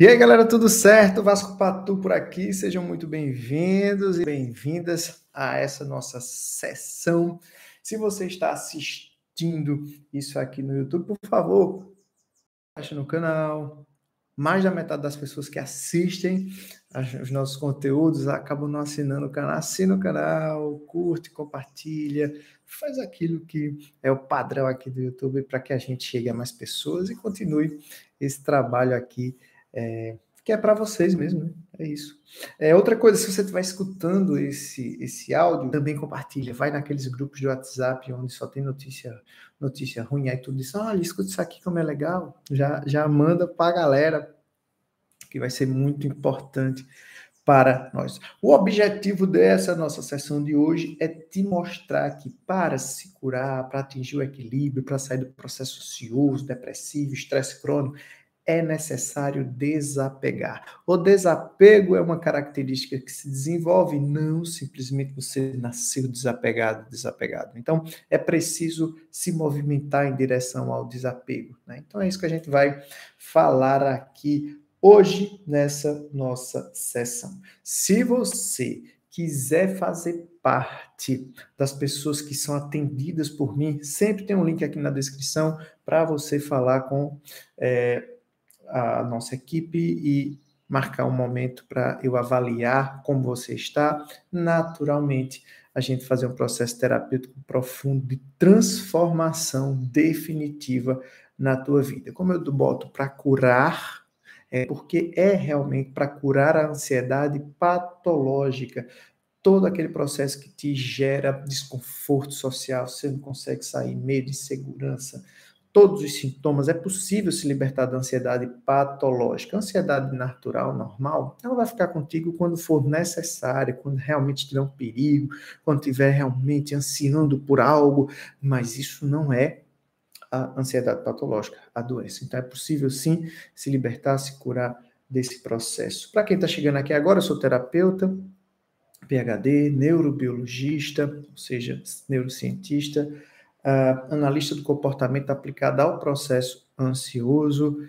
E aí, galera, tudo certo? Vasco Patu por aqui. Sejam muito bem-vindos e bem-vindas a essa nossa sessão. Se você está assistindo isso aqui no YouTube, por favor, baixe no canal. Mais da metade das pessoas que assistem os nossos conteúdos acabam não assinando o canal. Assina o canal, curte, compartilha, faz aquilo que é o padrão aqui do YouTube para que a gente chegue a mais pessoas e continue esse trabalho aqui é, que é para vocês mesmo, né? É isso. É, outra coisa, se você estiver escutando esse, esse áudio, também compartilha. Vai naqueles grupos de WhatsApp onde só tem notícia, notícia ruim, aí tu diz, olha, escuta isso aqui como é legal. Já, já manda para a galera, que vai ser muito importante para nós. O objetivo dessa nossa sessão de hoje é te mostrar que para se curar, para atingir o equilíbrio, para sair do processo ansioso, depressivo, estresse crônico, é necessário desapegar. O desapego é uma característica que se desenvolve, não simplesmente você nasceu desapegado, desapegado. Então, é preciso se movimentar em direção ao desapego. Né? Então, é isso que a gente vai falar aqui hoje nessa nossa sessão. Se você quiser fazer parte das pessoas que são atendidas por mim, sempre tem um link aqui na descrição para você falar com. É, a nossa equipe e marcar um momento para eu avaliar como você está. Naturalmente, a gente fazer um processo terapêutico profundo de transformação definitiva na tua vida. Como eu boto para curar, é porque é realmente para curar a ansiedade patológica, todo aquele processo que te gera desconforto social, você não consegue sair, medo, insegurança, todos os sintomas, é possível se libertar da ansiedade patológica. A ansiedade natural, normal, ela vai ficar contigo quando for necessário, quando realmente tiver um perigo, quando estiver realmente ansiando por algo, mas isso não é a ansiedade patológica, a doença. Então é possível sim se libertar, se curar desse processo. Para quem está chegando aqui agora, eu sou terapeuta, PhD, neurobiologista, ou seja, neurocientista, uh, analista do comportamento aplicado ao processo ansioso.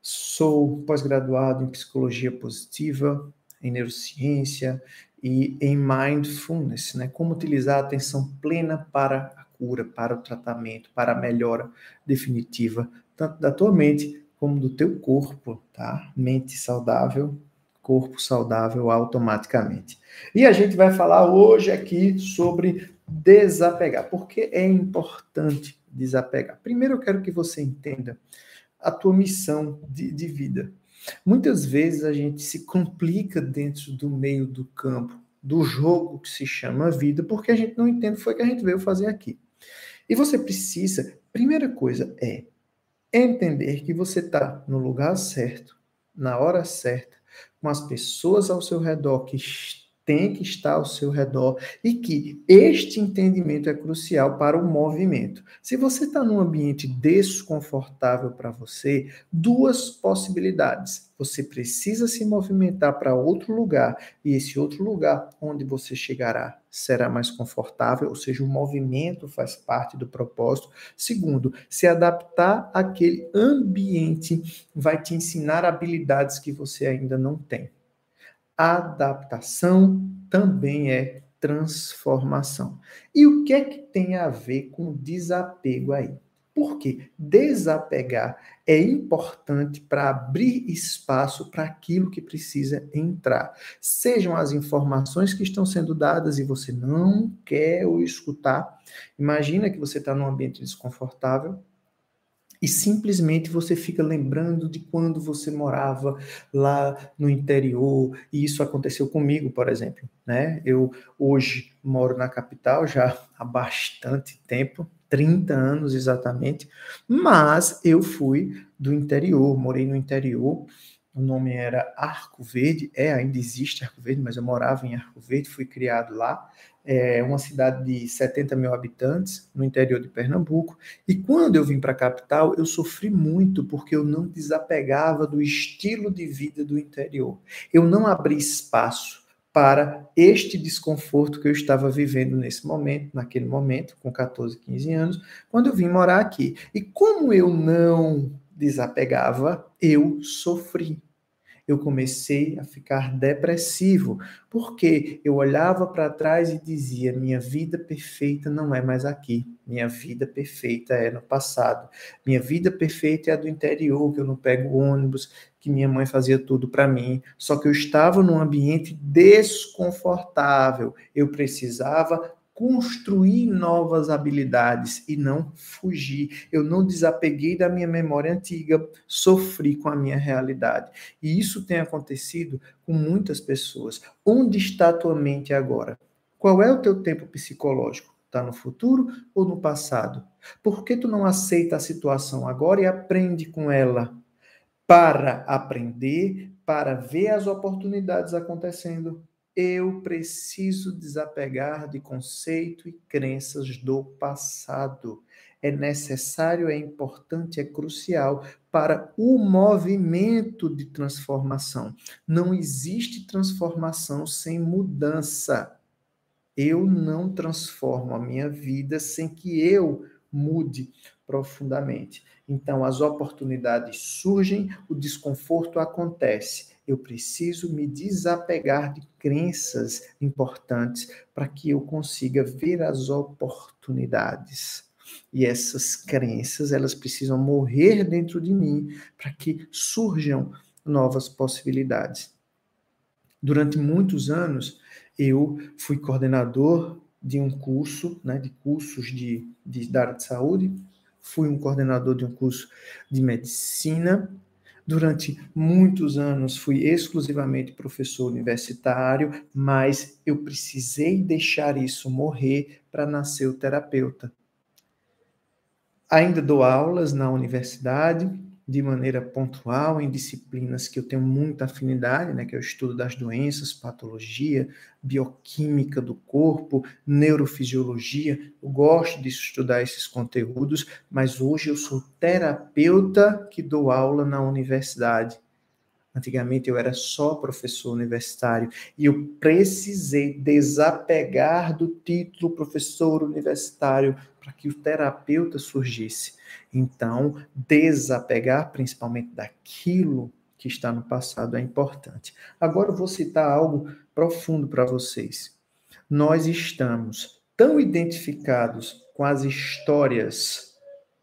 Sou pós-graduado em psicologia positiva, em neurociência e em mindfulness, né? Como utilizar a atenção plena para a cura, para o tratamento, para a melhora definitiva, tanto da tua mente como do teu corpo, tá? Mente saudável, corpo saudável automaticamente. E a gente vai falar hoje aqui sobre desapegar. Por que é importante desapegar? Primeiro, eu quero que você entenda a tua missão de, de vida. Muitas vezes a gente se complica dentro do meio do campo, do jogo que se chama vida, porque a gente não entende o que foi que a gente veio fazer aqui. E você precisa, primeira coisa é entender que você está no lugar certo, na hora certa, com as pessoas ao seu redor que tem que estar ao seu redor e que este entendimento é crucial para o movimento. Se você está num ambiente desconfortável para você, duas possibilidades. Você precisa se movimentar para outro lugar e esse outro lugar onde você chegará será mais confortável, ou seja, o movimento faz parte do propósito. Segundo, se adaptar àquele ambiente vai te ensinar habilidades que você ainda não tem. Adaptação também é transformação. E o que é que tem a ver com desapego aí? Porque desapegar é importante para abrir espaço para aquilo que precisa entrar. Sejam as informações que estão sendo dadas e você não quer o escutar. Imagina que você está num ambiente desconfortável e simplesmente você fica lembrando de quando você morava lá no interior, e isso aconteceu comigo, por exemplo, né? Eu hoje moro na capital já há bastante tempo, 30 anos exatamente, mas eu fui do interior, morei no interior, o nome era Arco Verde, é, ainda existe Arco Verde, mas eu morava em Arco Verde, fui criado lá, é uma cidade de 70 mil habitantes, no interior de Pernambuco. E quando eu vim para a capital, eu sofri muito porque eu não desapegava do estilo de vida do interior. Eu não abri espaço para este desconforto que eu estava vivendo nesse momento, naquele momento, com 14, 15 anos, quando eu vim morar aqui. E como eu não desapegava, eu sofri. eu comecei a ficar depressivo, porque eu olhava para trás e dizia: minha vida perfeita não é mais aqui, minha vida perfeita é no passado, minha vida perfeita é a do interior, que eu não pego ônibus, que minha mãe fazia tudo para mim, só que eu estava num ambiente desconfortável, eu precisava construir novas habilidades e não fugir. Eu não desapeguei da minha memória antiga, sofri com a minha realidade. E isso tem acontecido com muitas pessoas. Onde está a tua mente agora? Qual é o teu tempo psicológico? Está no futuro ou no passado? Por que tu não aceita a situação agora e aprende com ela? Para aprender, para ver as oportunidades acontecendo, eu preciso desapegar de conceito e crenças do passado. É necessário, é importante, é crucial para o movimento de transformação. Não existe transformação sem mudança. Eu não transformo a minha vida sem que eu mude profundamente. Então, as oportunidades surgem, o desconforto acontece eu preciso me desapegar de crenças importantes para que eu consiga ver as oportunidades. E essas crenças, elas precisam morrer dentro de mim para que surjam novas possibilidades. Durante muitos anos, eu fui coordenador de um curso, né, de cursos de, de, área de saúde, fui um coordenador de um curso de medicina, Durante muitos anos fui exclusivamente professor universitário, mas eu precisei deixar isso morrer para nascer o terapeuta. Ainda dou aulas na universidade, de maneira pontual em disciplinas que eu tenho muita afinidade, né, que é o estudo das doenças, patologia, bioquímica do corpo, neurofisiologia. Eu gosto de estudar esses conteúdos, mas hoje eu sou terapeuta que dou aula na universidade. Antigamente eu era só professor universitário e eu precisei desapegar do título professor universitário para que o terapeuta surgisse. Então, desapegar principalmente daquilo que está no passado é importante. Agora eu vou citar algo profundo para vocês. Nós estamos tão identificados com as histórias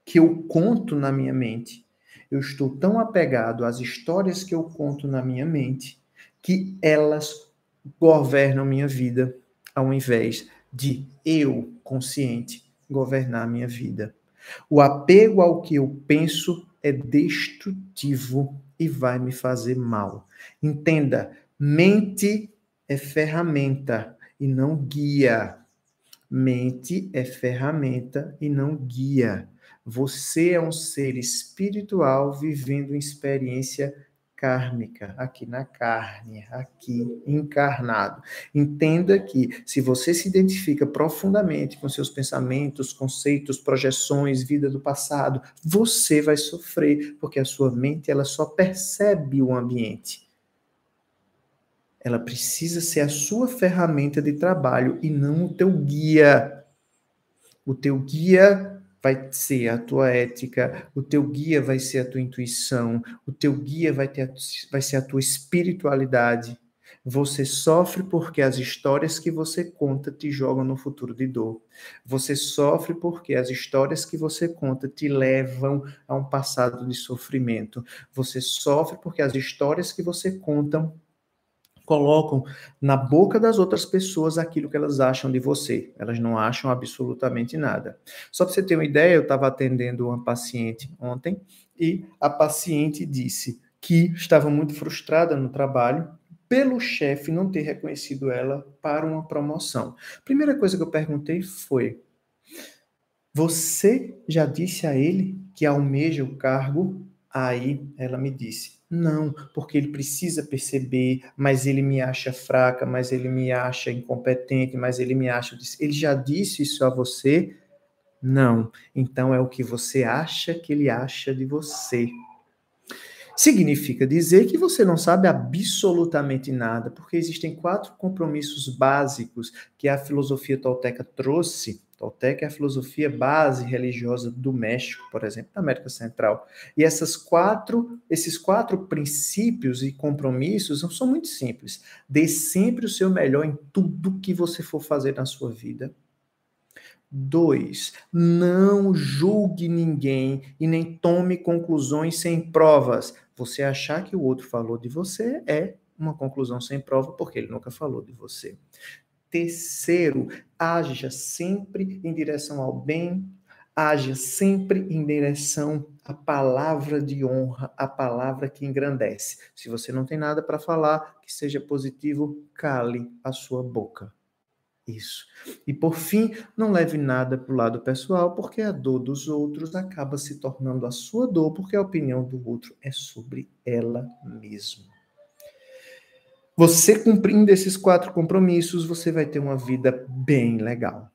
que eu conto na minha mente. Eu estou tão apegado às histórias que eu conto na minha mente que elas governam minha vida ao invés de eu, consciente, governar a minha vida. O apego ao que eu penso é destrutivo e vai me fazer mal. Entenda, mente é ferramenta e não guia. Mente é ferramenta e não guia. Você é um ser espiritual vivendo experiência kármica, aqui na carne, aqui encarnado. Entenda que se você se identifica profundamente com seus pensamentos, conceitos, projeções, vida do passado, você vai sofrer, porque a sua mente ela só percebe o ambiente. Ela precisa ser a sua ferramenta de trabalho e não o teu guia. O teu guia vai ser a tua ética, o teu guia vai ser a tua intuição, o teu guia vai, ter vai ser a tua espiritualidade. Você sofre porque as histórias que você conta te jogam no futuro de dor. Você sofre porque as histórias que você conta te levam a um passado de sofrimento. Você sofre porque as histórias que você conta colocam na boca das outras pessoas aquilo que elas acham de você. Elas não acham absolutamente nada. Só para você ter uma ideia, eu estava atendendo uma paciente ontem e a paciente disse que estava muito frustrada no trabalho pelo chefe não ter reconhecido ela para uma promoção. Primeira coisa que eu perguntei foi: Você já disse a ele que almeja o cargo? Aí ela me disse: não, porque ele precisa perceber, mas ele me acha fraca, mas ele me acha incompetente, mas ele me acha. Ele já disse isso a você? Não. Então é o que você acha que ele acha de você. Significa dizer que você não sabe absolutamente nada, porque existem quatro compromissos básicos que a filosofia tolteca trouxe Tolteca é a filosofia base religiosa do México, por exemplo, da América Central. E essas quatro, esses quatro princípios e compromissos são muito simples. Dê sempre o seu melhor em tudo que você for fazer na sua vida. Dois, não julgue ninguém e nem tome conclusões sem provas. Você achar que o outro falou de você é uma conclusão sem prova, porque ele nunca falou de você. Terceiro, haja sempre em direção ao bem, haja sempre em direção à palavra de honra, à palavra que engrandece. Se você não tem nada para falar que seja positivo, cale a sua boca. Isso. E por fim, não leve nada para o lado pessoal, porque a dor dos outros acaba se tornando a sua dor, porque a opinião do outro é sobre ela mesma. Você cumprindo esses quatro compromissos, você vai ter uma vida bem legal.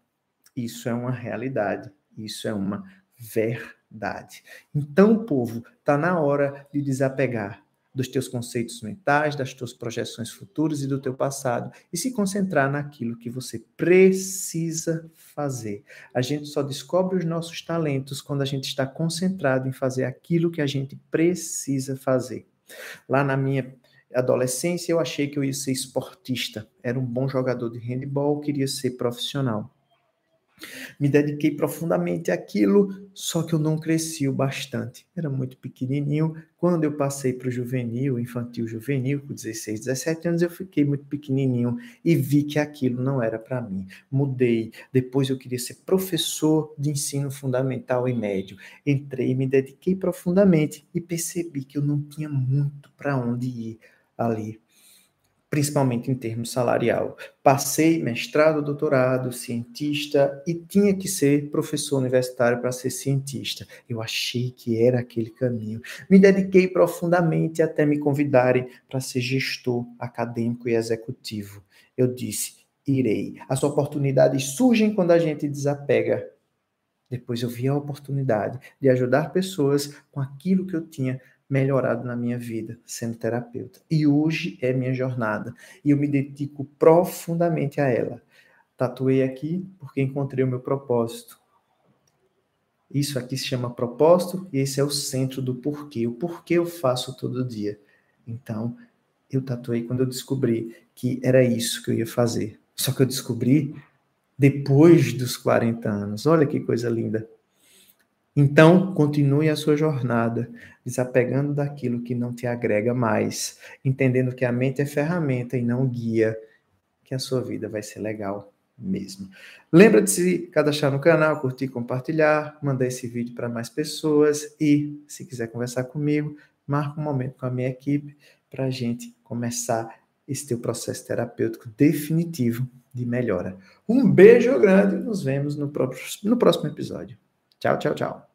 Isso é uma realidade, isso é uma verdade. Então, povo, tá na hora de desapegar dos teus conceitos mentais, das tuas projeções futuras e do teu passado e se concentrar naquilo que você precisa fazer. A gente só descobre os nossos talentos quando a gente está concentrado em fazer aquilo que a gente precisa fazer. Lá na minha adolescência, eu achei que eu ia ser esportista. Era um bom jogador de handebol, queria ser profissional. Me dediquei profundamente àquilo, só que eu não cresci o bastante. Era muito pequenininho. Quando eu passei para o juvenil, infantil juvenil, com 16, 17 anos, eu fiquei muito pequenininho e vi que aquilo não era para mim. Mudei. Depois eu queria ser professor de ensino fundamental e médio. Entrei, me dediquei profundamente e percebi que eu não tinha muito para onde ir ali, principalmente em termos salarial. Passei mestrado, doutorado, cientista e tinha que ser professor universitário para ser cientista. Eu achei que era aquele caminho. Me dediquei profundamente até me convidarem para ser gestor acadêmico e executivo. Eu disse: irei. As oportunidades surgem quando a gente desapega. Depois eu vi a oportunidade de ajudar pessoas com aquilo que eu tinha melhorado na minha vida sendo terapeuta. E hoje é minha jornada. E eu me dedico profundamente a ela. Tatuei aqui porque encontrei o meu propósito. Isso aqui se chama propósito e esse é o centro do porquê. O porquê eu faço todo dia. Então, eu tatuei quando eu descobri que era isso que eu ia fazer. Só que eu descobri depois dos 40 anos. Olha que coisa linda. Então, continue a sua jornada, desapegando daquilo que não te agrega mais, entendendo que a mente é ferramenta e não guia, que a sua vida vai ser legal mesmo. Lembra de se cadastrar no canal, curtir, compartilhar, mandar esse vídeo para mais pessoas e, se quiser conversar comigo, marca um momento com a minha equipe para a gente começar esse teu processo terapêutico definitivo de melhora. Um beijo grande, nos vemos no no próximo episódio. Ciao, ciao, ciao.